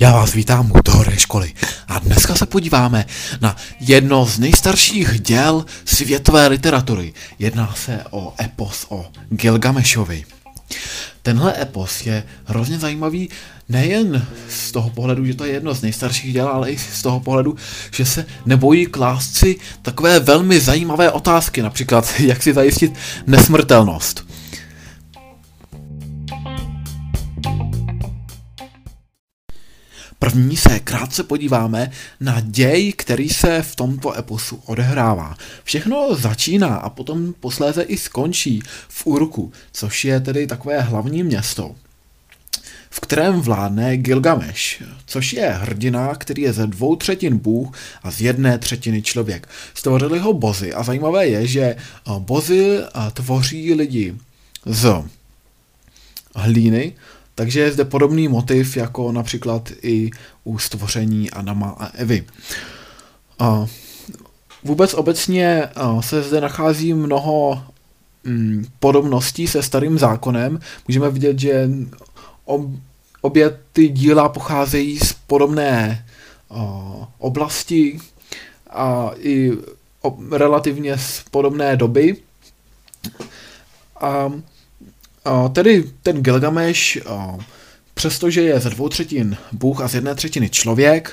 Já vás vítám u tohoto školy a dneska se podíváme na jedno z nejstarších děl světové literatury. Jedná se o epos o Gilgamešovi. Tenhle epos je hrozně zajímavý nejen z toho pohledu, že to je jedno z nejstarších děl, ale i z toho pohledu, že se nebojí klást si takové velmi zajímavé otázky, například jak si zajistit nesmrtelnost. První se krátce podíváme na děj, který se v tomto eposu odehrává. Všechno začíná a potom posléze i skončí v Urku, což je tedy takové hlavní město, v kterém vládne Gilgameš, což je hrdina, který je ze dvou třetin bůh a z jedné třetiny člověk. Stvořili ho bozy a zajímavé je, že bozy tvoří lidi z hlíny, takže je zde podobný motiv jako například i u stvoření Adama a Evy. Vůbec obecně se zde nachází mnoho mm, podobností se starým zákonem. Můžeme vidět, že obě ty díla pocházejí z podobné oblasti a i relativně z podobné doby. A Tedy ten Gilgamesh, přestože je ze dvou třetin bůh a z jedné třetiny člověk,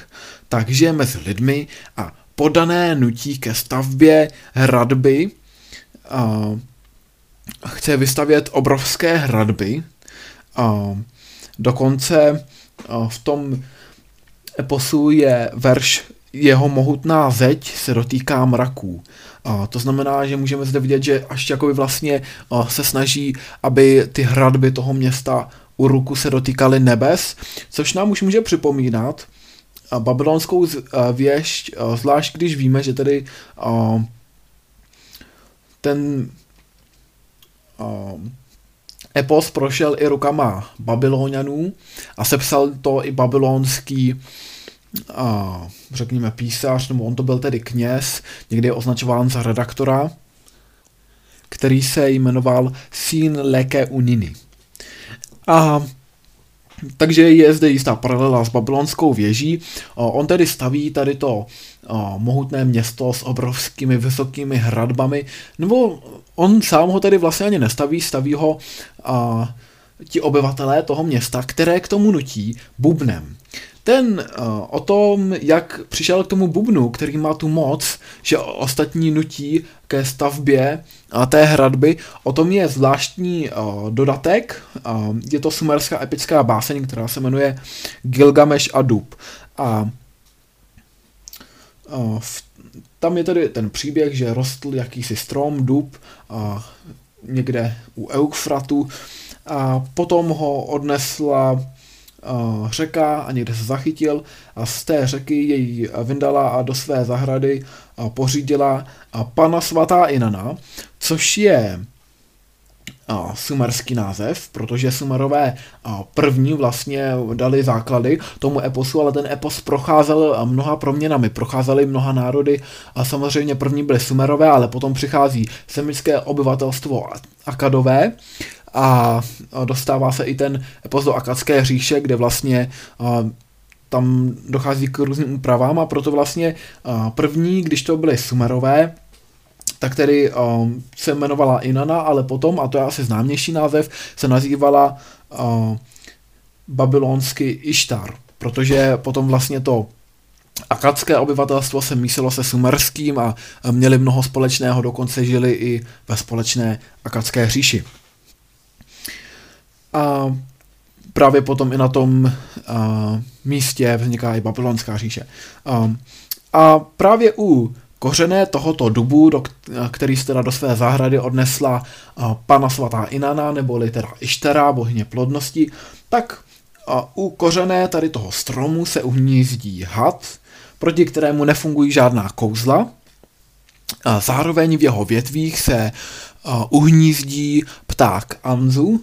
tak žije mezi lidmi a podané nutí ke stavbě hradby, chce vystavět obrovské hradby, dokonce v tom eposu je verš jeho mohutná zeď se dotýká mraků. A to znamená, že můžeme zde vidět, že až jakoby vlastně se snaží, aby ty hradby toho města u ruku se dotýkaly nebes, což nám už může připomínat babylonskou věž, zvlášť když víme, že tedy ten epos prošel i rukama babylonianů a sepsal to i babylonský a, řekněme, písař, nebo on to byl tedy kněz, někdy je označován za redaktora, který se jmenoval Sin Leke Unini. A takže je zde jistá paralela s babylonskou věží. On tedy staví tady to mohutné město s obrovskými vysokými hradbami, nebo on sám ho tedy vlastně ani nestaví, staví ho ti obyvatelé toho města, které k tomu nutí bubnem. Ten uh, o tom, jak přišel k tomu bubnu, který má tu moc, že ostatní nutí ke stavbě té hradby, o tom je zvláštní uh, dodatek. Uh, je to sumerská epická báseň, která se jmenuje Gilgamesh a Dub. A v, tam je tedy ten příběh, že rostl jakýsi strom, dub, uh, někde u Eufratu, a potom ho odnesla řeka a někde se zachytil a z té řeky jej vyndala a do své zahrady uh, pořídila uh, pana svatá Inana, což je sumerský název, protože sumerové první vlastně dali základy tomu eposu, ale ten epos procházel mnoha proměnami, procházely mnoha národy a samozřejmě první byly sumerové, ale potom přichází semické obyvatelstvo akadové a dostává se i ten epos do Akadské říše, kde vlastně tam dochází k různým úpravám a proto vlastně první, když to byly Sumerové, tak tedy se jmenovala Inana, ale potom, a to je asi známější název, se nazývala uh, babylonsky Ištar, protože potom vlastně to akadské obyvatelstvo se mísilo se sumerským a měli mnoho společného, dokonce žili i ve společné akadské říši. A právě potom i na tom a, místě vzniká i babylonská říše. A, a právě u kořené tohoto dubu, do, který se teda do své zahrady odnesla a, pana svatá Inana, neboli teda Ištera, bohyně plodnosti, tak a, u kořené tady toho stromu se uhnízdí had, proti kterému nefungují žádná kouzla. A zároveň v jeho větvích se uhnízdí pták Anzu,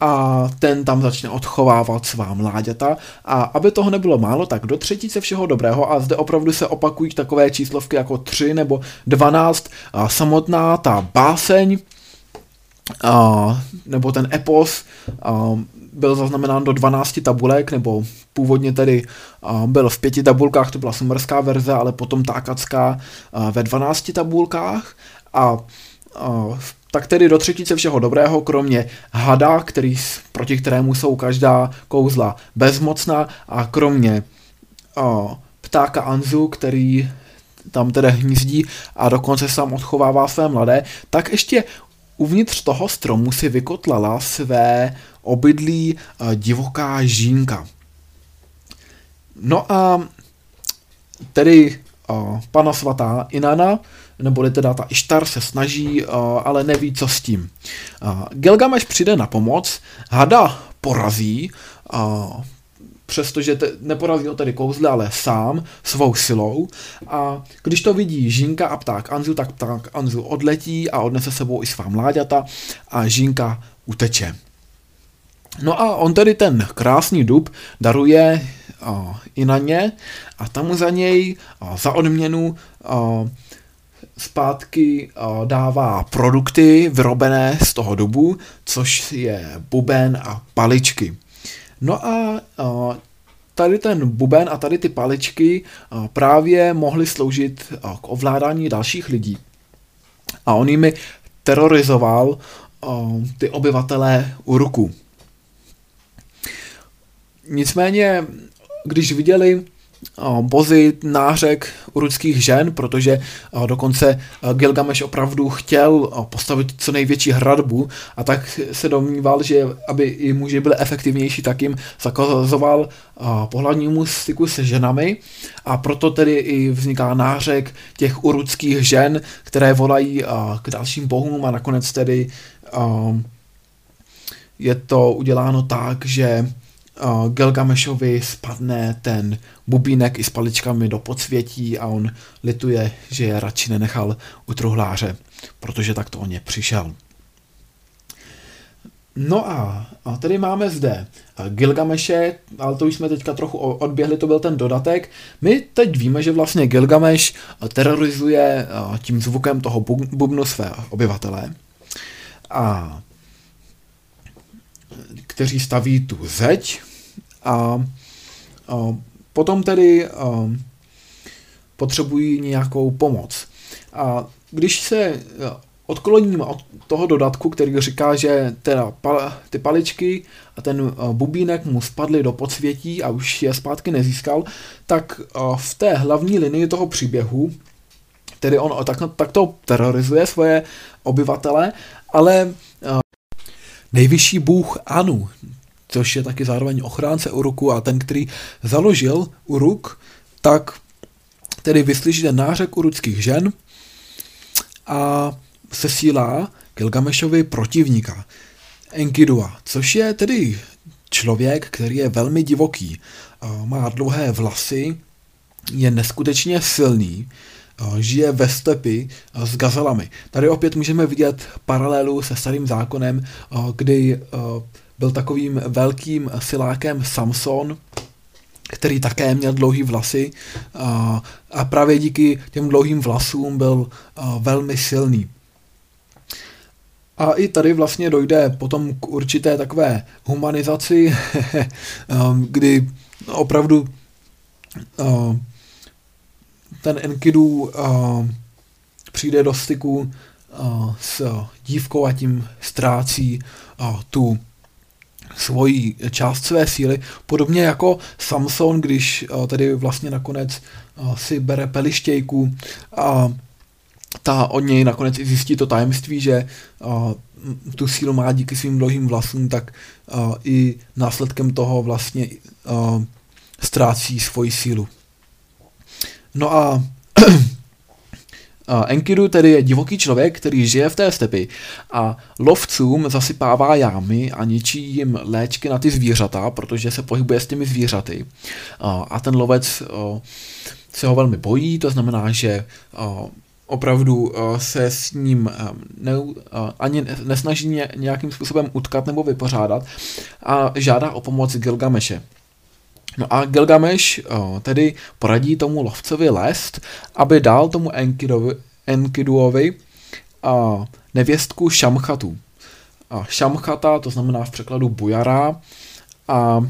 a ten tam začne odchovávat svá mláďata. A aby toho nebylo málo, tak do třetice všeho dobrého a zde opravdu se opakují takové číslovky jako 3 nebo 12 a samotná ta báseň a, nebo ten epos a, byl zaznamenán do 12 tabulek, nebo původně tedy a, byl v pěti tabulkách, to byla sumerská verze, ale potom ta akacká a, ve 12 tabulkách. A, a tak tedy do třetice všeho dobrého, kromě hada, který, proti kterému jsou každá kouzla bezmocná a kromě a, ptáka Anzu, který tam tedy hnízdí a dokonce sám odchovává své mladé, tak ještě uvnitř toho stromu si vykotlala své obydlí eh, divoká žínka. No a tedy uh, pana svatá Inana, nebo teda ta Ištar se snaží, uh, ale neví, co s tím. Uh, Gilgamesh přijde na pomoc, hada porazí, uh, přestože te, neporazí ho tedy kouzle, ale sám, svou silou. A když to vidí Žínka a pták Anzu, tak pták Anzu odletí a odnese sebou i svá mláďata a Žínka uteče. No a on tedy ten krásný dub daruje a, i na ně a tam za něj a, za odměnu a, zpátky a, dává produkty vyrobené z toho dubu, což je buben a paličky. No a, a tady ten buben a tady ty paličky a, právě mohly sloužit k ovládání dalších lidí. A on jimi terorizoval ty obyvatelé Uruku. Nicméně, když viděli bozy nářek urudských žen, protože dokonce Gilgamesh opravdu chtěl postavit co největší hradbu a tak se domníval, že aby i muži byli efektivnější, tak jim zakazoval pohlavnímu styku se ženami. A proto tedy i vzniká nářek těch urudských žen, které volají k dalším bohům. A nakonec tedy je to uděláno tak, že uh, Gilgameshovi spadne ten bubínek i s paličkami do podsvětí a on lituje, že je radši nenechal u truhláře, protože tak to o ně přišel. No a, a tady máme zde Gilgameše, ale to už jsme teďka trochu odběhli, to byl ten dodatek. My teď víme, že vlastně Gilgameš terorizuje tím zvukem toho bubnu své obyvatele. A kteří staví tu zeď a, a potom tedy a, potřebují nějakou pomoc. A když se odkloním od toho dodatku, který říká, že teda pal, ty paličky a ten bubínek mu spadly do podsvětí a už je zpátky nezískal, tak v té hlavní linii toho příběhu, tedy on tak, takto terorizuje svoje obyvatele, ale nejvyšší bůh Anu, což je taky zároveň ochránce Uruku a ten, který založil Uruk, tak tedy vyslyší ten nářek uruckých žen a sesílá Gilgamešovi protivníka, Enkidua, což je tedy člověk, který je velmi divoký, má dlouhé vlasy, je neskutečně silný, žije ve stepi s gazelami. Tady opět můžeme vidět paralelu se starým zákonem, kdy byl takovým velkým silákem Samson, který také měl dlouhý vlasy a, a právě díky těm dlouhým vlasům byl a, velmi silný. A i tady vlastně dojde potom k určité takové humanizaci, kdy opravdu ten Enkidu přijde do styku s dívkou a tím ztrácí tu svoji část své síly, podobně jako Samson, když eh, tedy vlastně nakonec eh, si bere pelištějku a ta od něj nakonec i zjistí to tajemství, že eh, tu sílu má díky svým dlouhým vlasům, tak i následkem toho vlastně ztrácí svoji sílu. No a Enkidu tedy je divoký člověk, který žije v té stepy a lovcům zasypává jámy a ničí jim léčky na ty zvířata, protože se pohybuje s těmi zvířaty. A ten lovec se ho velmi bojí, to znamená, že opravdu se s ním ne, ani nesnaží nějakým způsobem utkat nebo vypořádat a žádá o pomoc Gilgameše. No a Gilgamesh uh, tedy poradí tomu lovcovi lest, aby dal tomu Enkidovi, Enkiduovi uh, nevěstku Šamchatu. šamchata, to znamená v překladu bujara. A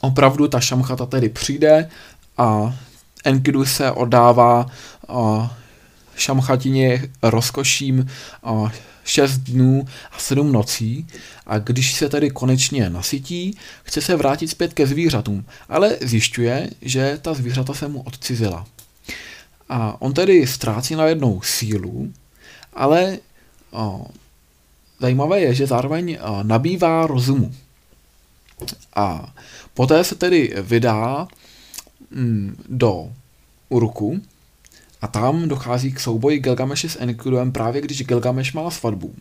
opravdu ta šamchata tedy přijde a Enkidu se oddává šamchatině rozkoším 6 dnů a 7 nocí a když se tedy konečně nasytí, chce se vrátit zpět ke zvířatům, ale zjišťuje, že ta zvířata se mu odcizila. A on tedy ztrácí najednou sílu, ale o, zajímavé je, že zároveň o, nabývá rozumu. A poté se tedy vydá mm, do Uruku a tam dochází k souboji Gilgameše s Enkidem právě když Gilgameš má svatbu.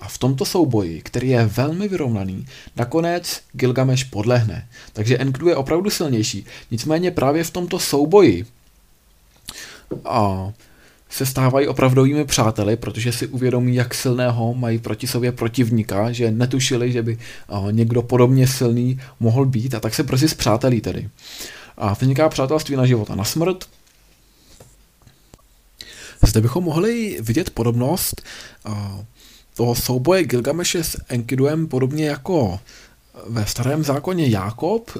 A v tomto souboji, který je velmi vyrovnaný, nakonec Gilgameš podlehne. Takže Enkidu je opravdu silnější. Nicméně právě v tomto souboji a se stávají opravdovými přáteli, protože si uvědomí, jak silného mají proti sobě protivníka, že netušili, že by někdo podobně silný mohl být a tak se brzy zpřátelí tedy. A vzniká přátelství na život a na smrt. Zde bychom mohli vidět podobnost toho souboje Gilgameše s Enkiduem podobně jako ve starém zákoně Jákob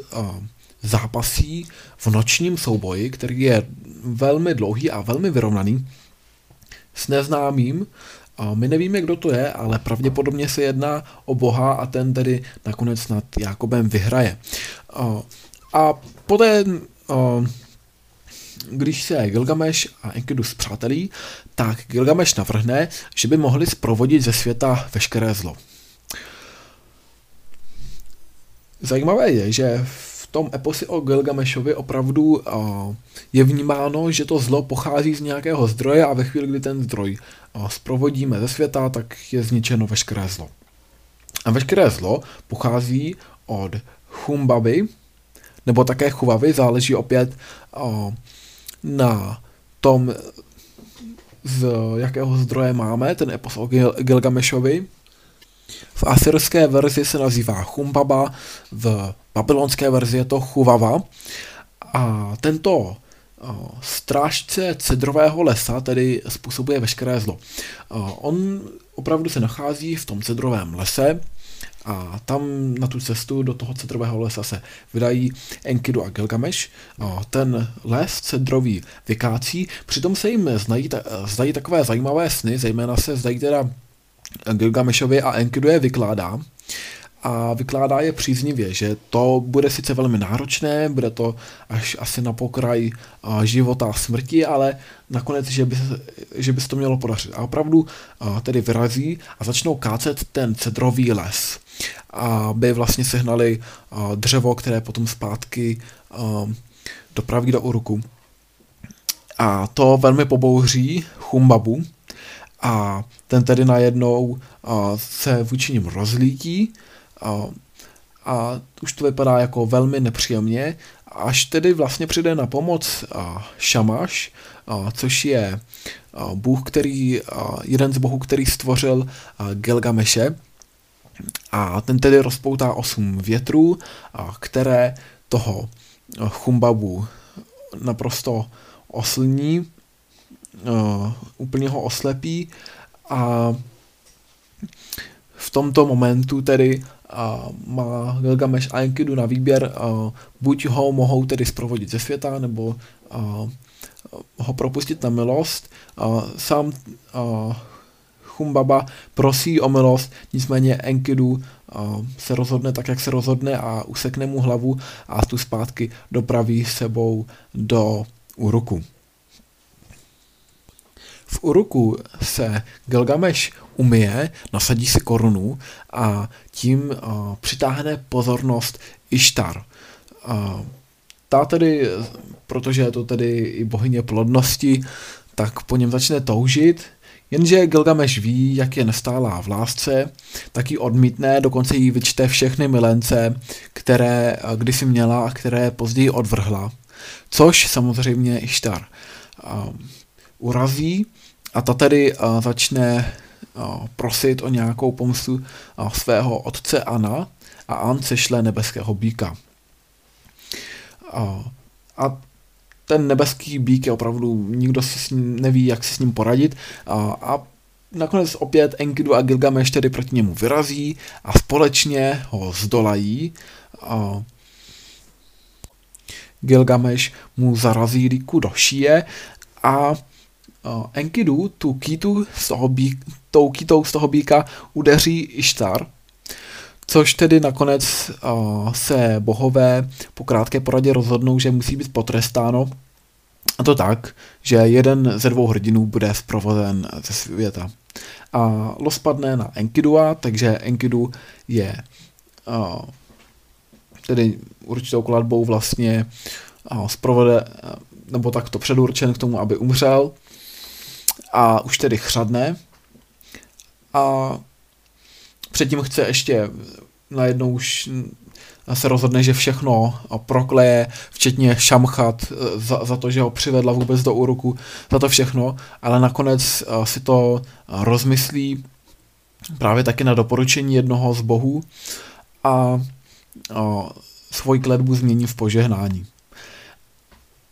zápasí v nočním souboji, který je velmi dlouhý a velmi vyrovnaný s neznámým. My nevíme, kdo to je, ale pravděpodobně se jedná o Boha a ten tedy nakonec nad Jakobem vyhraje. A, a poté, když se Gilgameš a Enkidu zpřátelí, tak Gilgameš navrhne, že by mohli zprovodit ze světa veškeré zlo. Zajímavé je, že v tom eposi o Gilgamešovi opravdu je vnímáno, že to zlo pochází z nějakého zdroje a ve chvíli, kdy ten zdroj zprovodíme ze světa, tak je zničeno veškeré zlo. A veškeré zlo pochází od Chumbaby, nebo také Chuvavy, záleží opět uh, na tom, z jakého zdroje máme ten epos o Gil- Gilgamešovi. V asyrské verzi se nazývá Chumbaba, v babylonské verzi je to Chuvava. A tento strážce cedrového lesa tedy způsobuje veškeré zlo. On opravdu se nachází v tom cedrovém lese, a tam na tu cestu do toho cedrového lesa se vydají Enkidu a Gilgamesh. Ten les cedrový vykácí, přitom se jim znají, zdají takové zajímavé sny, zejména se zdají teda Gilgameshovi a Enkidu je vykládá a vykládá je příznivě, že to bude sice velmi náročné, bude to až asi na pokraj života a smrti, ale nakonec, že by, že by se to mělo podařit. A opravdu tedy vyrazí a začnou kácet ten cedrový les aby vlastně sehnali dřevo, které potom zpátky dopraví do Uruku. A to velmi pobouří Chumbabu a ten tedy najednou se vůči ním rozlítí a, a už to vypadá jako velmi nepříjemně, až tedy vlastně přijde na pomoc Šamaš, což je bůh, který, jeden z bohů, který stvořil Gilgameše, a ten tedy rozpoutá osm větrů, které toho Chumbabu naprosto oslní, úplně ho oslepí a v tomto momentu tedy má Gilgamesh a Enkidu na výběr, buď ho mohou tedy zprovodit ze světa, nebo ho propustit na milost. Sám Chumbaba prosí o milost, nicméně Enkidu se rozhodne tak, jak se rozhodne a usekne mu hlavu a tu zpátky dopraví sebou do Uruku. V Uruku se Gilgamesh umije, nasadí si korunu a tím uh, přitáhne pozornost Ištar. Uh, ta tedy, protože je to tedy i bohyně plodnosti, tak po něm začne toužit Jenže Gilgamesh ví, jak je nestálá v lásce, tak ji odmítne, dokonce jí vyčte všechny milence, které eh, kdysi měla a které později odvrhla. Což samozřejmě Ištar uh, urazí a ta tedy uh, začne uh, prosit o nějakou pomstu uh, svého otce Ana a An sešle nebeského býka. Uh, a ten nebeský bík je opravdu, nikdo si s ním neví, jak si s ním poradit a, a nakonec opět Enkidu a Gilgameš tedy proti němu vyrazí a společně ho zdolají. A Gilgameš mu zarazí líku do šíje a Enkidu tu kýtu z toho bí, tou kýtou z toho býka udeří Ištar, což tedy nakonec uh, se bohové po krátké poradě rozhodnou, že musí být potrestáno. A to tak, že jeden ze dvou hrdinů bude zprovozen ze světa. A los padne na Enkidua, takže Enkidu je uh, tedy určitou kladbou vlastně uh, zprovode, uh, nebo takto předurčen k tomu, aby umřel. A už tedy chřadne. A předtím chce ještě najednou už se rozhodne, že všechno prokleje, včetně Šamchat eh, za, za to, že ho přivedla vůbec do úroku, za to všechno, ale nakonec eh, si to rozmyslí právě taky na doporučení jednoho z bohů a, svoji kledbu změní v požehnání.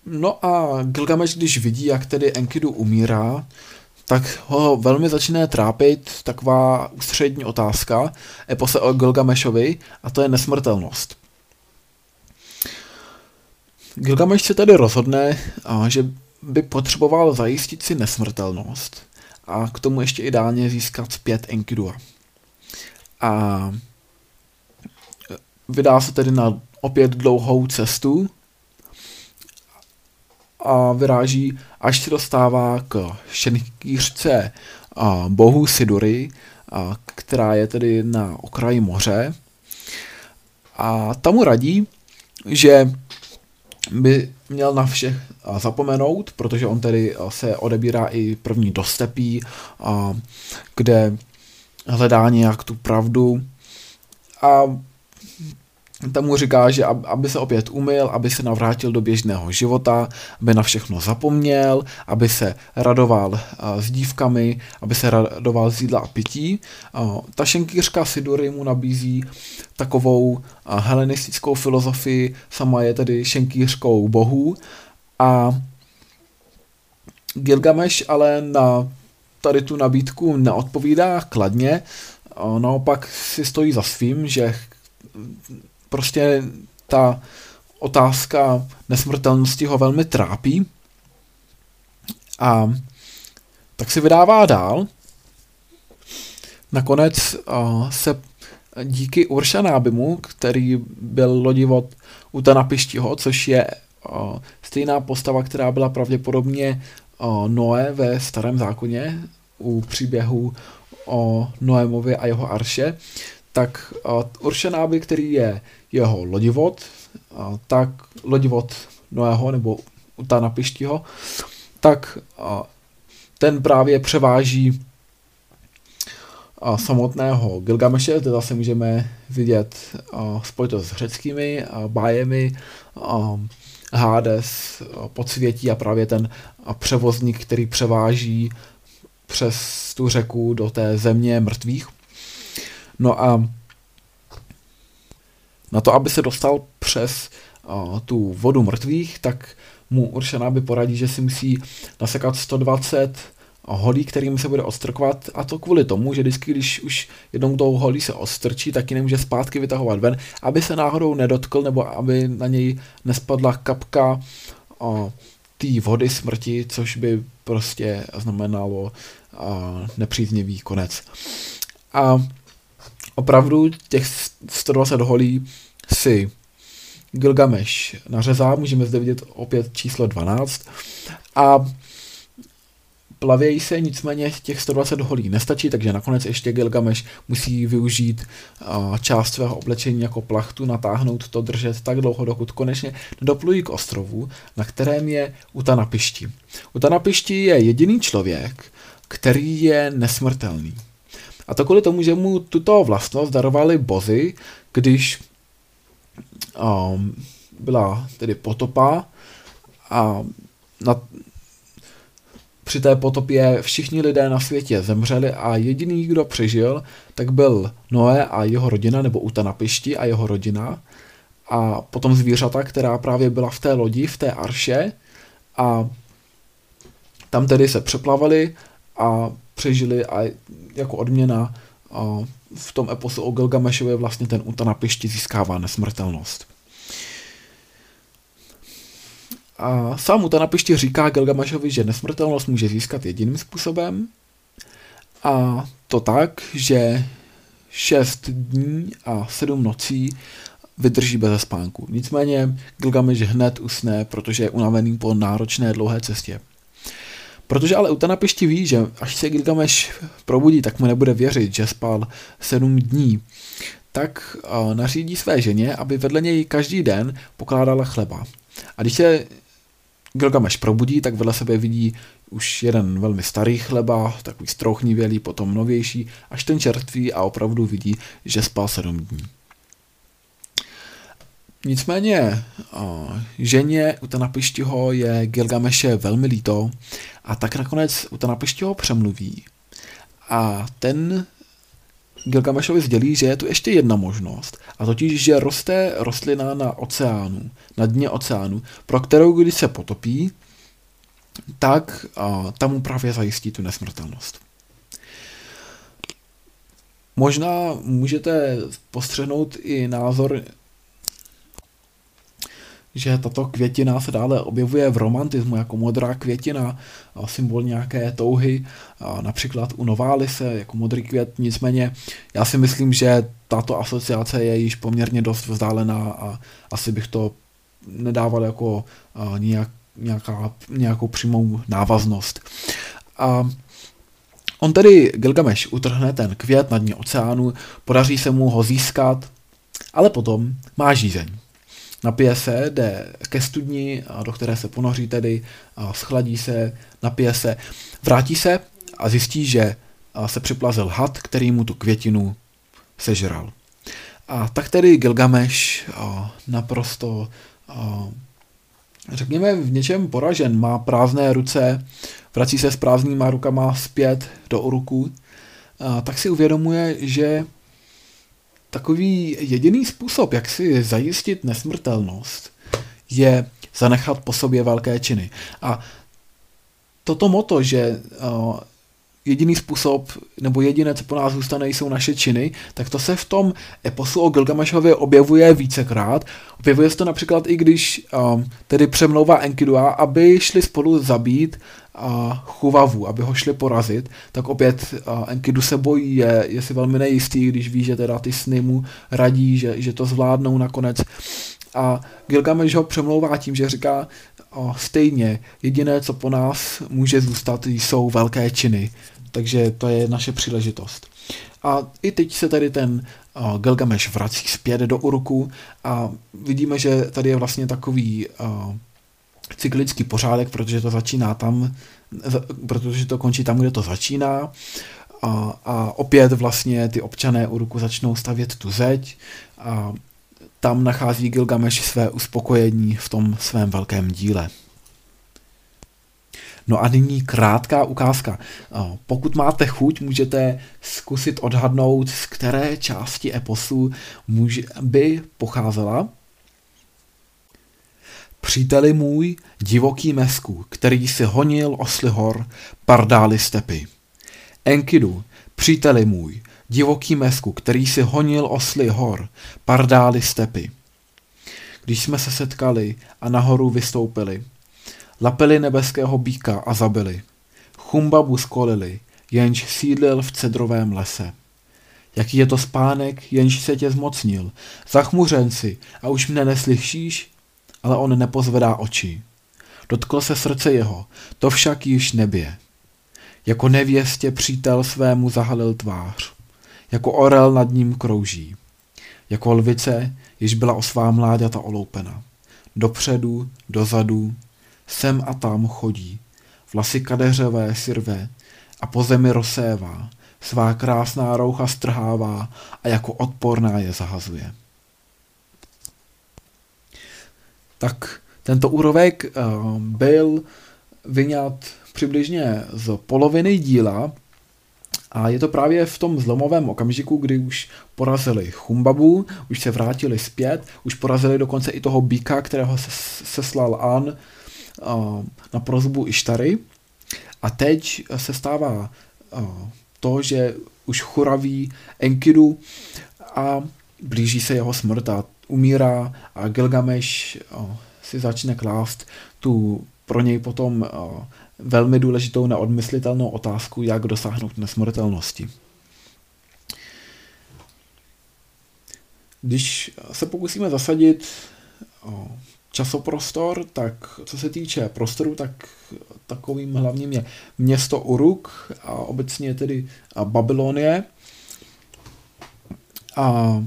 No a Gilgamesh, když vidí, jak tedy Enkidu umírá, tak ho velmi začíná trápit taková ústřední otázka epose o Gilgameshovi a to je nesmrtelnost. Gilgameš se tedy rozhodne, že by potřeboval zajistit si nesmrtelnost a k tomu ještě ideálně získat zpět Enkidua. A vydá se tedy na opět dlouhou cestu a vyráží, až se dostává k šenkýřce bohu Sidury, a, která je tedy na okraji moře. A tam mu radí, že by měl na vše zapomenout, protože on tedy se odebírá i první do stepí, kde hledá nějak tu pravdu a tam mu říká, že aby se opět umyl, aby se navrátil do běžného života, aby na všechno zapomněl, aby se radoval s dívkami, aby se radoval z jídla a pití. Ta šenkýřka Sidury mu nabízí takovou helenistickou filozofii, sama je tedy šenkýřkou bohů a Gilgamesh ale na tady tu nabídku neodpovídá kladně, naopak si stojí za svým, že prostě ta otázka nesmrtelnosti ho velmi trápí a tak si vydává dál. Nakonec uh, se díky Uršanábimu, který byl lodivod u Tanapištího, což je uh, stejná postava, která byla pravděpodobně uh, Noé ve starém zákoně u příběhu o Noémovi a jeho arše, tak uh, Uršanáby, který je jeho lodivod, tak lodivod Noého nebo Utana Pištího, tak ten právě převáží samotného Gilgameše, to zase můžeme vidět spojitost s řeckými bájemi, Hades, podsvětí a právě ten převozník, který převáží přes tu řeku do té země mrtvých. No a na to, aby se dostal přes uh, tu vodu mrtvých, tak mu by poradí, že si musí nasekat 120 holí, kterým se bude odstrkovat a to kvůli tomu, že vždycky, když už jednou tou holí se odstrčí, tak ji nemůže zpátky vytahovat ven, aby se náhodou nedotkl nebo aby na něj nespadla kapka té vody smrti, což by prostě znamenalo a, nepříznivý konec. A opravdu těch 120 holí si Gilgamesh nařezá, můžeme zde vidět opět číslo 12 a plavějí se, nicméně těch 120 holí nestačí, takže nakonec ještě Gilgamesh musí využít část svého oblečení jako plachtu, natáhnout to, držet tak dlouho, dokud konečně nedoplují k ostrovu, na kterém je Utanapišti. Utanapišti je jediný člověk, který je nesmrtelný. A to kvůli tomu, že mu tuto vlastnost darovali bozy, když um, byla tedy potopa a na, při té potopě všichni lidé na světě zemřeli a jediný, kdo přežil, tak byl Noé a jeho rodina, nebo Utanapišti a jeho rodina a potom zvířata, která právě byla v té lodi, v té arše a tam tedy se přeplavili a přežili a jako odměna uh, v tom eposu o Gilgamešovi vlastně ten Utanapišti získává nesmrtelnost. A sám Utanapišti říká Gilgamešovi, že nesmrtelnost může získat jediným způsobem, a to tak, že 6 dní a 7 nocí vydrží bez spánku. Nicméně Gilgameš hned usne, protože je unavený po náročné dlouhé cestě. Protože ale Utanapišti ví, že až se Gilgameš probudí, tak mu nebude věřit, že spal 7 dní, tak nařídí své ženě, aby vedle něj každý den pokládala chleba. A když se Gilgameš probudí, tak vedle sebe vidí už jeden velmi starý chleba, takový strouchnivělý, potom novější, až ten čerstvý a opravdu vidí, že spal sedm dní. Nicméně ženě u Tanapištiho je Gilgameše velmi líto a tak nakonec u Tanapištiho přemluví. A ten Gilgamešovi sdělí, že je tu ještě jedna možnost, a totiž, že roste rostlina na oceánu, na dně oceánu, pro kterou, když se potopí, tak a, tam mu právě zajistí tu nesmrtelnost. Možná můžete postřehnout i názor, že tato květina se dále objevuje v romantismu jako modrá květina, symbol nějaké touhy, například u Noválise jako modrý květ, nicméně já si myslím, že tato asociace je již poměrně dost vzdálená a asi bych to nedával jako nijak nějaká, nějakou přímou návaznost. A on tedy Gilgamesh utrhne ten květ na dně oceánu, podaří se mu ho získat, ale potom má žízeň. Napije se, jde ke studni, do které se ponoří tedy, schladí se, napije se, vrátí se a zjistí, že se připlazil had, který mu tu květinu sežral. A tak tedy Gilgamesh naprosto řekněme, v něčem poražen. Má prázdné ruce, vrací se s prázdnýma rukama zpět do uruku, tak si uvědomuje, že takový jediný způsob, jak si zajistit nesmrtelnost, je zanechat po sobě velké činy. A toto moto, že jediný způsob, nebo jediné, co po nás zůstane, jsou naše činy, tak to se v tom eposu o Gilgamešově objevuje vícekrát. Objevuje se to například i když um, tedy přemlouvá Enkidua, aby šli spolu zabít uh, Chuvavu, aby ho šli porazit, tak opět uh, Enkidu se bojí, je, je si velmi nejistý, když ví, že teda ty sny mu radí, že, že to zvládnou nakonec. A Gilgamesh ho přemlouvá tím, že říká, o, stejně, jediné, co po nás může zůstat, jsou velké činy takže to je naše příležitost. A i teď se tady ten Gilgamesh vrací zpět do Uruku a vidíme, že tady je vlastně takový uh, cyklický pořádek, protože to začíná tam, protože to končí tam, kde to začíná. A, a opět vlastně ty občané Uruku začnou stavět tu zeď a tam nachází Gilgamesh své uspokojení v tom svém velkém díle. No a nyní krátká ukázka. Pokud máte chuť, můžete zkusit odhadnout, z které části eposu může, by pocházela. Příteli můj, divoký mesku, který si honil osly hor, pardály stepy. Enkidu, příteli můj, divoký mesku, který si honil osly hor, pardály stepy. Když jsme se setkali a nahoru vystoupili, Lapili nebeského býka a zabili. Chumbabu skolili, jenž sídlil v cedrovém lese. Jaký je to spánek, jenž se tě zmocnil. Zachmuřen si a už mne neslyšíš, ale on nepozvedá oči. Dotkl se srdce jeho, to však již nebě. Jako nevěstě přítel svému zahalil tvář. Jako orel nad ním krouží. Jako lvice, již byla o svá mláďata oloupena. Dopředu, dozadu, sem a tam chodí, vlasy kadeřové si rve a po zemi rozsévá, svá krásná roucha strhává a jako odporná je zahazuje. Tak tento úrovek uh, byl vyňat přibližně z poloviny díla a je to právě v tom zlomovém okamžiku, kdy už porazili Chumbabu, už se vrátili zpět, už porazili dokonce i toho býka, kterého se seslal An na prozbu Ištary. A teď se stává to, že už churaví Enkidu a blíží se jeho smrt a umírá a Gilgamesh si začne klást tu pro něj potom velmi důležitou neodmyslitelnou otázku, jak dosáhnout nesmrtelnosti. Když se pokusíme zasadit časoprostor, tak co se týče prostoru, tak takovým hlavním je město Uruk a obecně tedy Babylonie. A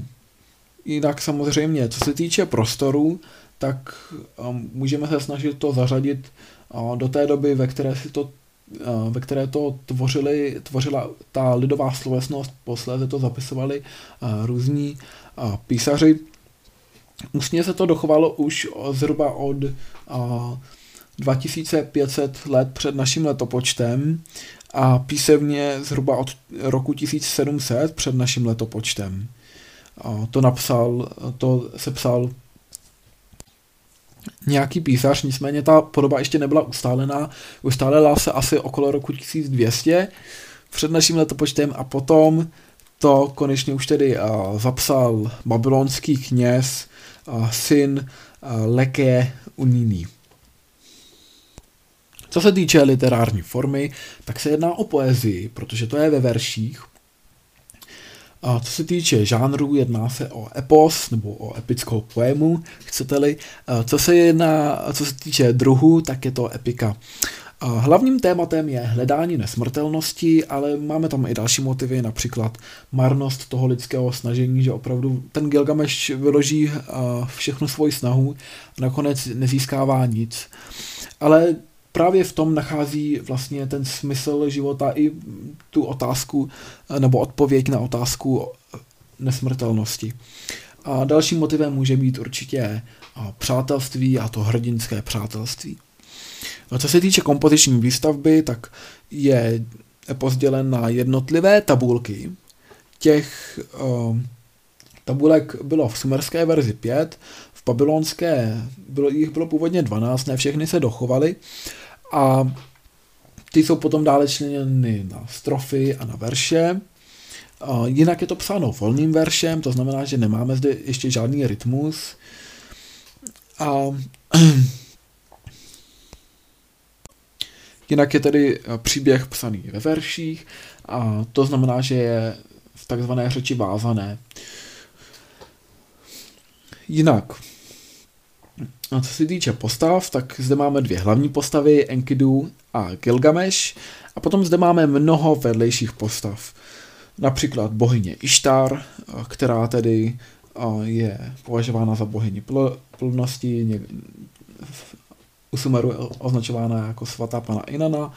jinak samozřejmě, co se týče prostoru, tak můžeme se snažit to zařadit do té doby, ve které si to ve které to tvořili, tvořila ta lidová slovesnost, posléze to zapisovali různí písaři. Ústně se to dochovalo už zhruba od 2500 let před naším letopočtem a písemně zhruba od roku 1700 před naším letopočtem. To napsal, to sepsal nějaký písař, nicméně ta podoba ještě nebyla ustálená. Ustálela se asi okolo roku 1200 před naším letopočtem a potom to konečně už tedy uh, zapsal babylonský kněz, syn Leke Unini. Co se týče literární formy, tak se jedná o poezii, protože to je ve verších. A co se týče žánru, jedná se o epos nebo o epickou poému, chcete-li. Co se jedná, co se týče druhu, tak je to epika. Hlavním tématem je hledání nesmrtelnosti, ale máme tam i další motivy, například marnost toho lidského snažení, že opravdu ten Gilgamesh vyloží všechnu svoji snahu a nakonec nezískává nic. Ale právě v tom nachází vlastně ten smysl života i tu otázku nebo odpověď na otázku nesmrtelnosti. A dalším motivem může být určitě přátelství a to hrdinské přátelství. A co se týče kompoziční výstavby, tak je pozdělen na jednotlivé tabulky. Těch uh, tabulek bylo v sumerské verzi 5, v babylonské bylo, jich bylo původně 12, ne všechny se dochovaly a ty jsou potom dále členěny na strofy a na verše. Uh, jinak je to psáno volným veršem, to znamená, že nemáme zde ještě žádný rytmus. A Jinak je tedy eh, příběh psaný ve verších a to znamená, že je v takzvané řeči vázané. Jinak, a co se týče postav, tak zde máme dvě hlavní postavy, Enkidu a Gilgamesh, a potom zde máme mnoho vedlejších postav. Například bohyně Ištar, eh, která tedy eh, je považována za bohyni plnosti, u Sumeru označována jako svatá pana Inanna.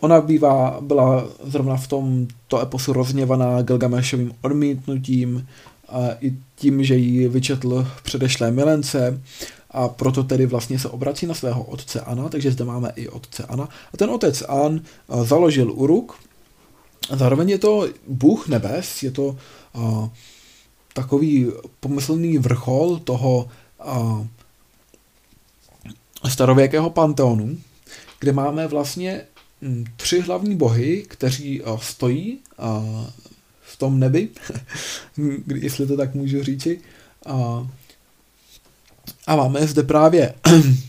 Ona bývá, byla zrovna v tomto eposu rozněvaná Gilgameshovým odmítnutím i tím, že ji vyčetl předešlé milence a proto tedy vlastně se obrací na svého otce Ana, takže zde máme i otce Ana. A ten otec An založil Uruk, zároveň je to Bůh nebes, je to a, takový pomyslný vrchol toho a, starověkého panteonu, kde máme vlastně hm, tři hlavní bohy, kteří stojí v tom nebi, jestli to tak můžu říci. A, a máme zde právě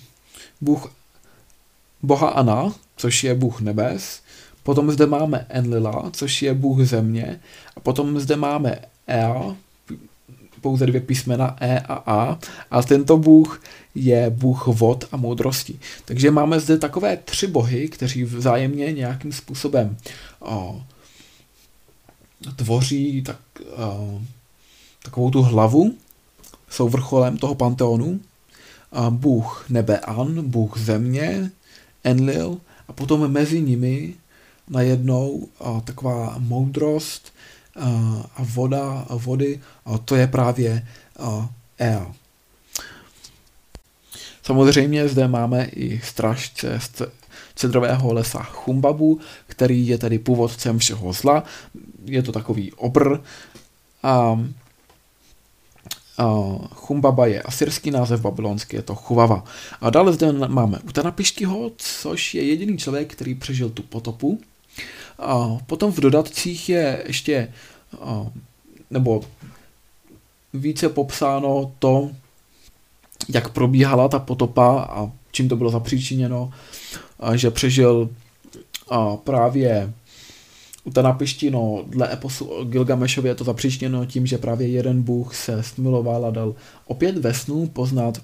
bůh boha Ana, což je bůh nebes, potom zde máme Enlila, což je bůh země, a potom zde máme Ea, pouze dvě písmena E a A, a tento bůh je bůh vod a moudrosti. Takže máme zde takové tři bohy, kteří vzájemně nějakým způsobem o, tvoří tak, o, takovou tu hlavu, jsou vrcholem toho panteonu. A bůh nebe An, bůh země, Enlil a potom mezi nimi najednou a, taková moudrost a, voda a vody, a to je právě a, Ea. Samozřejmě zde máme i strážce cedrového lesa Chumbabu, který je tedy původcem všeho zla. Je to takový obr. A, a Chumbaba je asyrský název, babylonský je to Chuvava. A dále zde máme Utanapiškyho, což je jediný člověk, který přežil tu potopu. Potom v dodatcích je ještě, nebo více popsáno to, jak probíhala ta potopa a čím to bylo zapříčiněno, že přežil právě u Tanapišti, no, dle eposu Gilgamešově je to zapříčněno tím, že právě jeden bůh se smiloval a dal opět ve snu poznat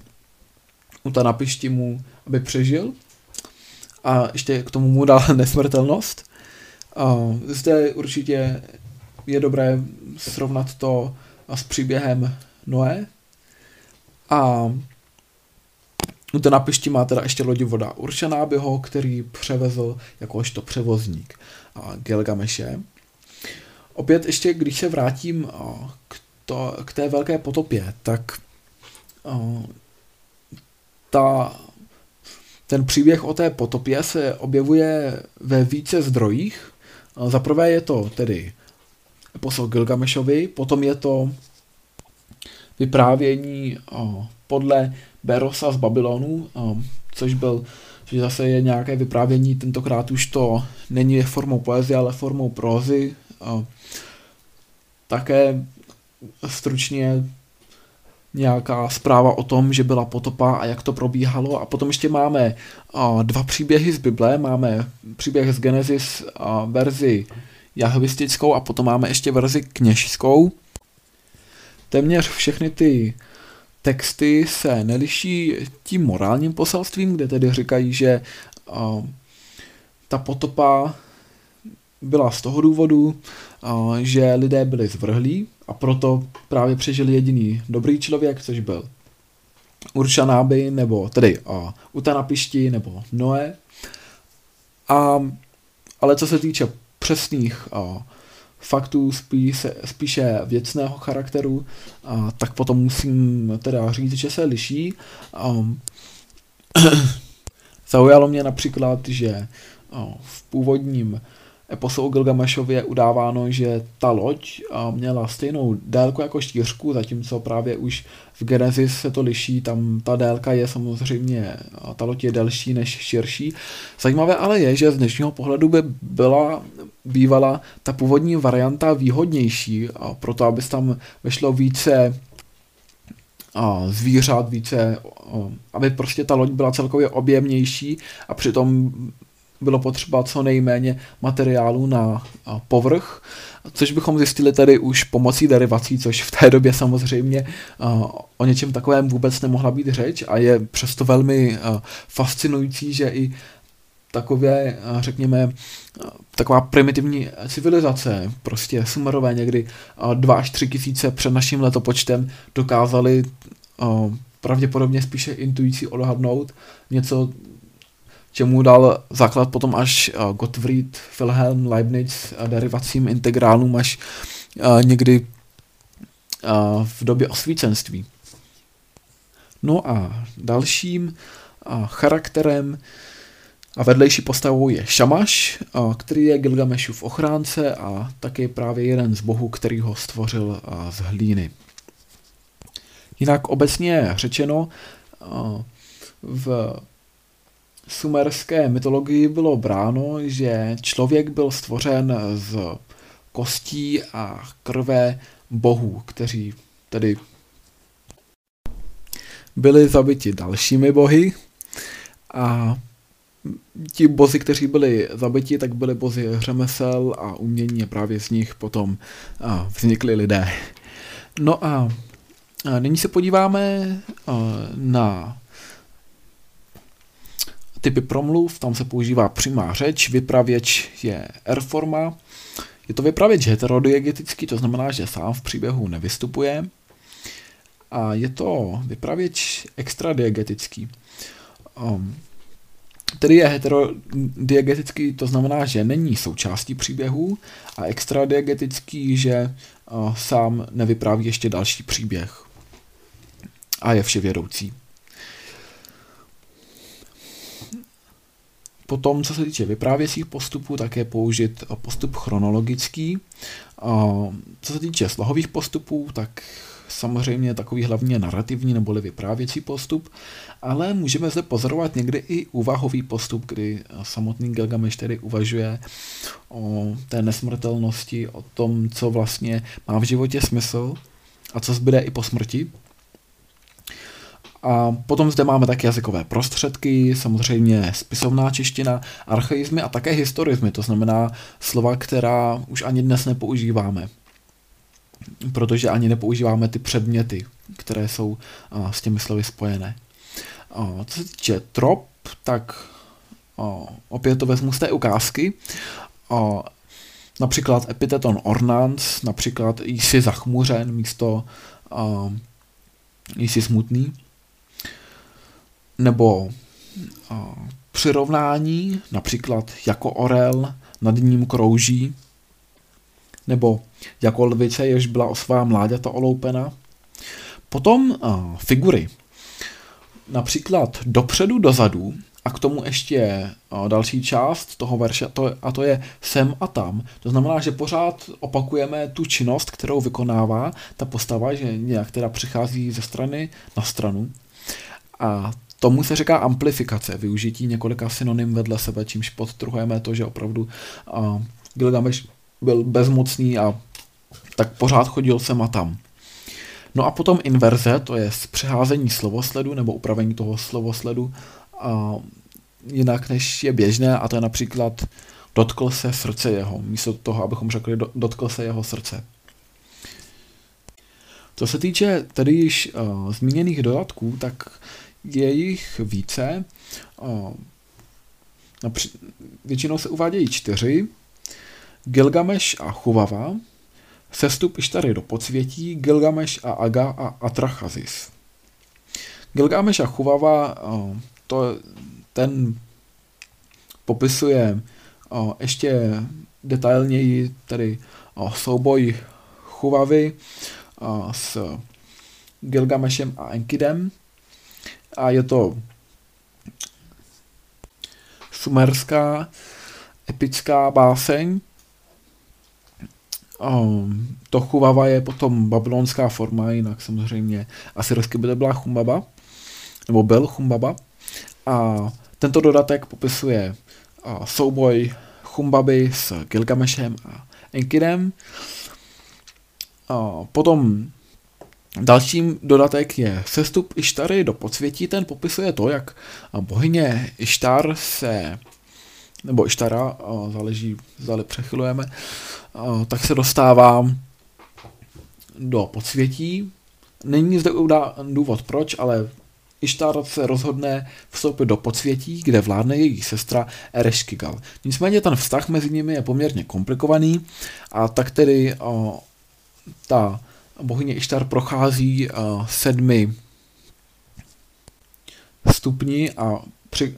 u Tanapišti mu, aby přežil a ještě k tomu mu dal nesmrtelnost. Zde určitě je dobré srovnat to s příběhem Noé. A té napišti má teda ještě lodivoda Uršanábyho, který převezl jakožto převozník Gilgameše. Opět ještě, když se vrátím k, to, k té velké potopě, tak ta, ten příběh o té potopě se objevuje ve více zdrojích. Za prvé je to tedy posel Gilgamešovi, potom je to vyprávění podle Berosa z Babylonu, což byl že zase je nějaké vyprávění, tentokrát už to není formou poezie, ale formou prózy. Také stručně nějaká zpráva o tom, že byla potopa a jak to probíhalo. A potom ještě máme dva příběhy z Bible. Máme příběh z Genesis verzi jahvistickou a potom máme ještě verzi kněžskou. Téměř všechny ty texty se neliší tím morálním poselstvím, kde tedy říkají, že ta potopa byla z toho důvodu, že lidé byli zvrhlí a proto právě přežil jediný dobrý člověk, což byl Uršanáby, nebo tedy uh, Utanapišti, nebo Noé. A, ale co se týče přesných uh, faktů spíše, spíše věcného charakteru, a tak potom musím teda říct, že se liší. Um, zaujalo mě například, že v původním eposu o je udáváno, že ta loď měla stejnou délku jako štířku, zatímco právě už v Genesis se to liší, tam ta délka je samozřejmě, ta loď je delší než širší. Zajímavé ale je, že z dnešního pohledu by byla bývala ta původní varianta výhodnější, a proto aby tam vešlo více a zvířat, více, aby prostě ta loď byla celkově objemnější a přitom bylo potřeba co nejméně materiálu na povrch, což bychom zjistili tady už pomocí derivací, což v té době samozřejmě o něčem takovém vůbec nemohla být řeč a je přesto velmi fascinující, že i takové, řekněme, taková primitivní civilizace, prostě sumerové někdy dva až tři tisíce před naším letopočtem dokázali pravděpodobně spíše intuicí odhadnout něco, čemu dal základ potom až Gottfried Wilhelm Leibniz derivacím integrálům až někdy v době osvícenství. No a dalším charakterem a vedlejší postavou je Šamaš, který je Gilgamešův ochránce a taky právě jeden z bohů, který ho stvořil z hlíny. Jinak obecně řečeno, v sumerské mytologii bylo bráno, že člověk byl stvořen z kostí a krve bohů, kteří tedy byli zabiti dalšími bohy a ti bozy, kteří byli zabiti, tak byli bozy řemesel a umění a právě z nich potom vznikli lidé. No a nyní se podíváme na typy promluv, tam se používá přímá řeč, vypravěč je R-forma, je to vypravěč heterodiegetický, to znamená, že sám v příběhu nevystupuje. A je to vypravěč extradiegetický. Um, který je heterodiegetický, to znamená, že není součástí příběhu a extradiegetický, že uh, sám nevypráví ještě další příběh a je vševědoucí. Potom, co se týče vyprávěcích postupů, tak je použit postup chronologický. Co se týče slohových postupů, tak samozřejmě takový hlavně narrativní neboli vyprávěcí postup, ale můžeme zde pozorovat někdy i úvahový postup, kdy samotný Gilgamesh tedy uvažuje o té nesmrtelnosti, o tom, co vlastně má v životě smysl a co zbyde i po smrti. A potom zde máme také jazykové prostředky, samozřejmě spisovná čeština, archaizmy a také historizmy, to znamená slova, která už ani dnes nepoužíváme, protože ani nepoužíváme ty předměty, které jsou s těmi slovy spojené. Co se týče trop, tak opět to vezmu z té ukázky. Například epiteton ornans, například jsi zachmuřen místo jsi smutný nebo a, přirovnání, například jako orel nad ním krouží, nebo jako lvice, jež byla o svá mláďata oloupena. Potom a, figury, například dopředu, dozadu, a k tomu ještě a, další část toho verše, to, a to je sem a tam. To znamená, že pořád opakujeme tu činnost, kterou vykonává ta postava, že nějak teda přichází ze strany na stranu. A Tomu se říká amplifikace, využití několika synonym vedle sebe, čímž podtrhujeme to, že opravdu uh, Gilgamesh byl bezmocný a tak pořád chodil sem a tam. No a potom inverze, to je přeházení slovosledu nebo upravení toho slovosledu a jinak než je běžné a to je například dotkl se srdce jeho, místo toho, abychom řekli dotkl se jeho srdce. Co se týče tedy již uh, zmíněných dodatků, tak je jich více. Většinou se uvádějí čtyři. Gilgamesh a Chuvava, Sestup Ištary do podsvětí, Gilgamesh a Aga a Atrachazis. Gilgamesh a Chuvava, to, ten popisuje ještě detailněji tedy souboj Chuvavy s Gilgameshem a Enkidem a je to sumerská epická báseň. Um, to Chuvava je potom babylonská forma, jinak samozřejmě asyrsky by to byla Chumbaba, nebo byl Chumbaba. A tento dodatek popisuje souboj Chumbaby s Gilgameshem a Enkidem. Potom Dalším dodatek je sestup Ištary do podsvětí. Ten popisuje to, jak bohyně Ištar se, nebo Ištara, záleží, zdali přechylujeme, tak se dostává do podsvětí. Není zde důvod proč, ale Ištar se rozhodne vstoupit do podsvětí, kde vládne její sestra Ereškigal. Nicméně ten vztah mezi nimi je poměrně komplikovaný a tak tedy o, ta bohyně Ištar prochází uh, sedmi stupni a při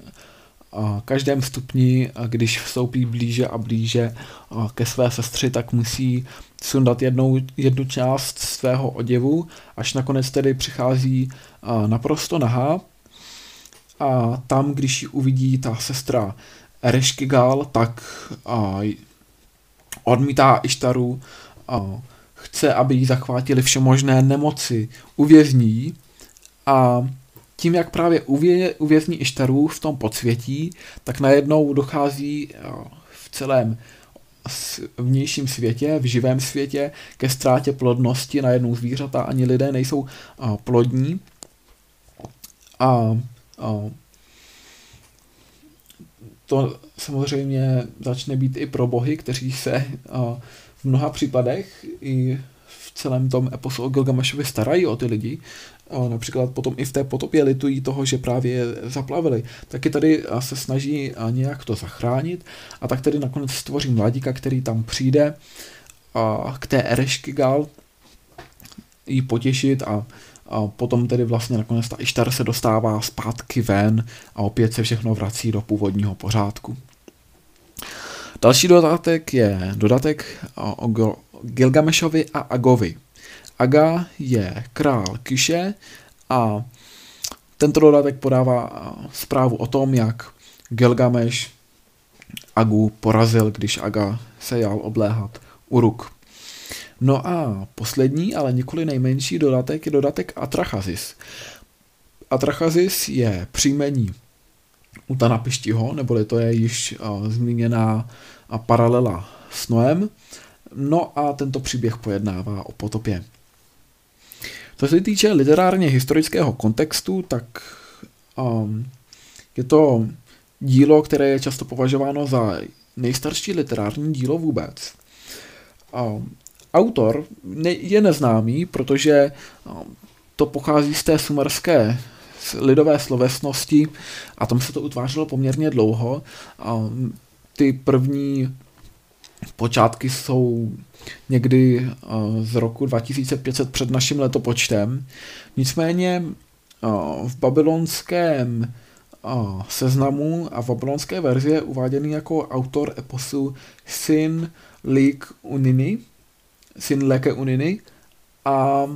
uh, každém stupni, uh, když vstoupí blíže a blíže uh, ke své sestři, tak musí sundat jednou, jednu část svého oděvu, až nakonec tedy přichází uh, naprosto nahá. A tam, když ji uvidí ta sestra Ereškigal, tak uh, odmítá Ištaru uh, chce, aby jí zachvátili všemožné nemoci, uvězní a tím, jak právě uvě, uvězní Ištaru v tom podsvětí, tak najednou dochází eh, v celém vnějším světě, v živém světě, ke ztrátě plodnosti, najednou zvířata ani lidé nejsou eh, plodní. A, a to samozřejmě začne být i pro bohy, kteří se v mnoha případech i v celém tom eposu o Gilgameshovi starají o ty lidi. Například potom i v té potopě litují toho, že právě zaplavili. Taky tady se snaží nějak to zachránit a tak tedy nakonec stvoří mladíka, který tam přijde a k té Erešky Gal jí potěšit a, a potom tedy vlastně nakonec ta Ištar se dostává zpátky ven a opět se všechno vrací do původního pořádku. Další dodatek je dodatek o Gilgameshovi a Agovi. Aga je král Kiše a tento dodatek podává zprávu o tom, jak Gilgamesh Agu porazil, když Aga se jal obléhat Uruk. No a poslední, ale nikoli nejmenší dodatek je dodatek Atrachazis. Atrachazis je příjmení Utana Pištiho, neboli to je již zmíněná paralela s Noem. No a tento příběh pojednává o potopě. Co se týče literárně historického kontextu, tak um, je to dílo, které je často považováno za nejstarší literární dílo vůbec. Um, autor je neznámý, protože um, to pochází z té sumerské lidové slovesnosti a tam se to utvářelo poměrně dlouho. Ty první počátky jsou někdy z roku 2500 před naším letopočtem. Nicméně v babylonském seznamu a v babylonské verzi je uváděný jako autor eposu Syn Lik Unini, Syn Leke Unini a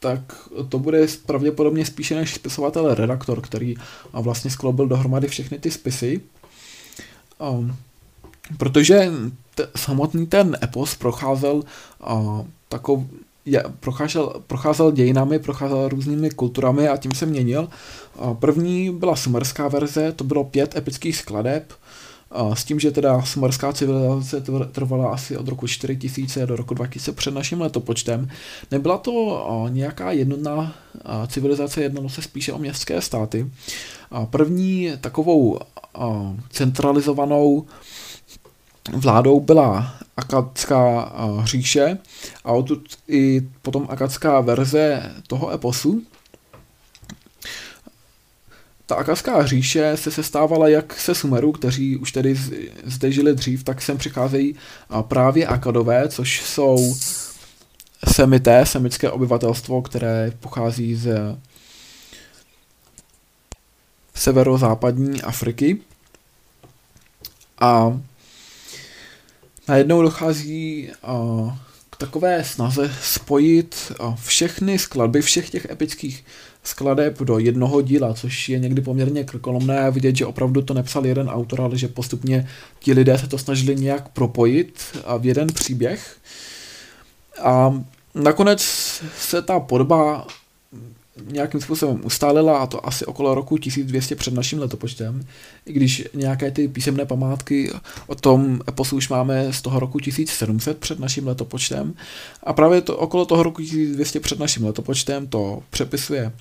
tak to bude pravděpodobně spíše než spisovatel redaktor, který vlastně skloubil dohromady všechny ty spisy. Um, protože t- samotný ten epos procházel uh, takov, je, procházel, procházel dějinami, procházel různými kulturami a tím se měnil. Uh, první byla sumerská verze, to bylo pět epických skladeb, s tím, že teda sumerská civilizace trvala asi od roku 4000 do roku 2000 před naším letopočtem. Nebyla to nějaká jednotná civilizace, jednalo se spíše o městské státy. První takovou centralizovanou vládou byla akadská říše a odtud i potom akadská verze toho eposu. Ta akadská říše se sestávala jak se Sumerů, kteří už tedy zde žili dřív, tak sem přicházejí právě akadové, což jsou semité, semické obyvatelstvo, které pochází z severozápadní Afriky. A najednou dochází k takové snaze spojit všechny skladby všech těch epických skladeb do jednoho díla, což je někdy poměrně krkolomné a vidět, že opravdu to nepsal jeden autor, ale že postupně ti lidé se to snažili nějak propojit v jeden příběh. A nakonec se ta podoba nějakým způsobem ustálila a to asi okolo roku 1200 před naším letopočtem, i když nějaké ty písemné památky o tom eposu už máme z toho roku 1700 před naším letopočtem a právě to okolo toho roku 1200 před naším letopočtem to přepisuje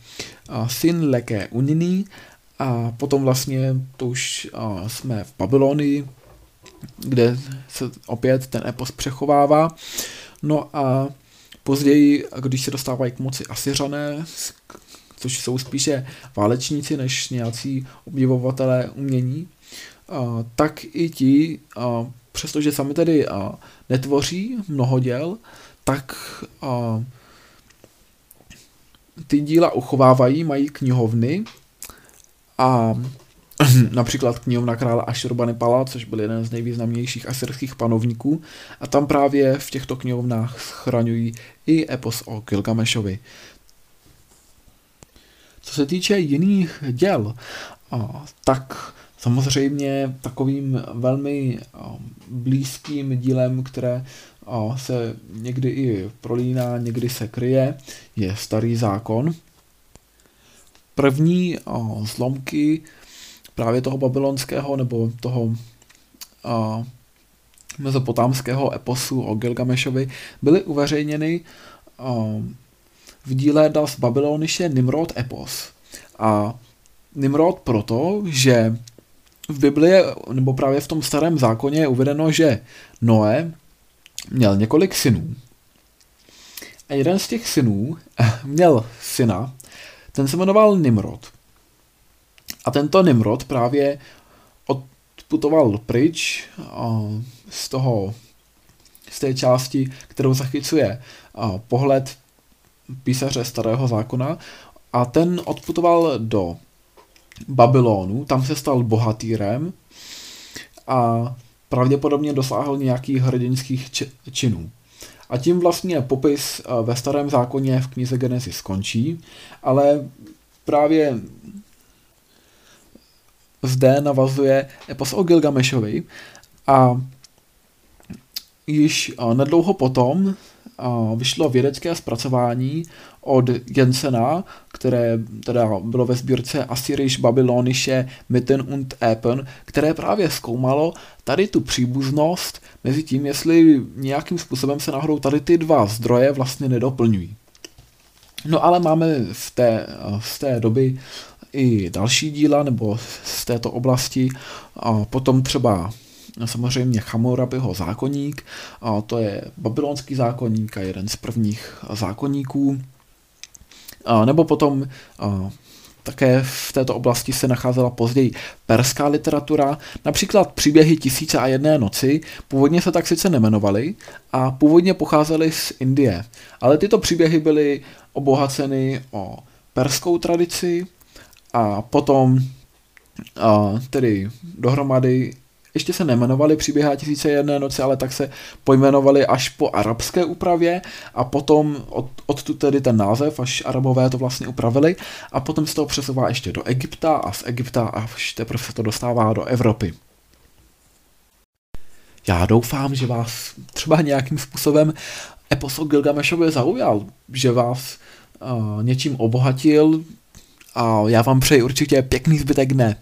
syn Leke Uniny a potom vlastně to už jsme v Babylonii, kde se opět ten epos přechovává. No a Později, když se dostávají k moci Asiřané, což jsou spíše válečníci než nějací objevovatelé umění, tak i ti, přestože sami tedy netvoří mnoho děl, tak ty díla uchovávají, mají knihovny a například knihovna krále Ashurbanipala, což byl jeden z nejvýznamnějších asyrských panovníků a tam právě v těchto knihovnách schraňují i epos o Gilgamešovi. Co se týče jiných děl, tak samozřejmě takovým velmi blízkým dílem, které se někdy i prolíná, někdy se kryje, je Starý zákon. První zlomky právě toho babylonského nebo toho uh, mezopotámského eposu o Gilgamešovi byly uveřejněny uh, v díle Das Babylonische Nimrod epos. A Nimrod proto, že v Biblii, nebo právě v tom starém zákoně je uvedeno, že Noé měl několik synů. A jeden z těch synů měl syna, ten se jmenoval Nimrod. A tento Nimrod právě odputoval pryč z toho, z té části, kterou zachycuje pohled písaře starého zákona a ten odputoval do Babylonu, tam se stal bohatýrem a pravděpodobně dosáhl nějakých hrdinských činů. A tím vlastně popis ve starém zákoně v knize Genesis skončí, ale právě zde navazuje epos o Gilgamešovi a již nedlouho potom vyšlo vědecké zpracování od Jensena, které teda bylo ve sbírce Assyrisch Babylonische Mitten und Epen, které právě zkoumalo tady tu příbuznost mezi tím, jestli nějakým způsobem se náhodou tady ty dva zdroje vlastně nedoplňují. No ale máme v té, z té doby i další díla, nebo z této oblasti, a potom třeba samozřejmě Hammurabiho zákonník, a to je babylonský zákonník a jeden z prvních zákonníků, a nebo potom a, také v této oblasti se nacházela později perská literatura, například příběhy Tisíce a jedné noci, původně se tak sice nemenovaly a původně pocházely z Indie, ale tyto příběhy byly obohaceny o perskou tradici a potom a, tedy dohromady ještě se nemenovali příběhy tisíce jedné noci, ale tak se pojmenovali až po arabské úpravě a potom od, odtud tedy ten název, až arabové to vlastně upravili a potom se to přesouvá ještě do Egypta a z Egypta až teprve se to dostává do Evropy. Já doufám, že vás třeba nějakým způsobem epos o Gilgamešově zaujal, že vás uh, něčím obohatil a já vám přeji určitě pěkný zbytek dne.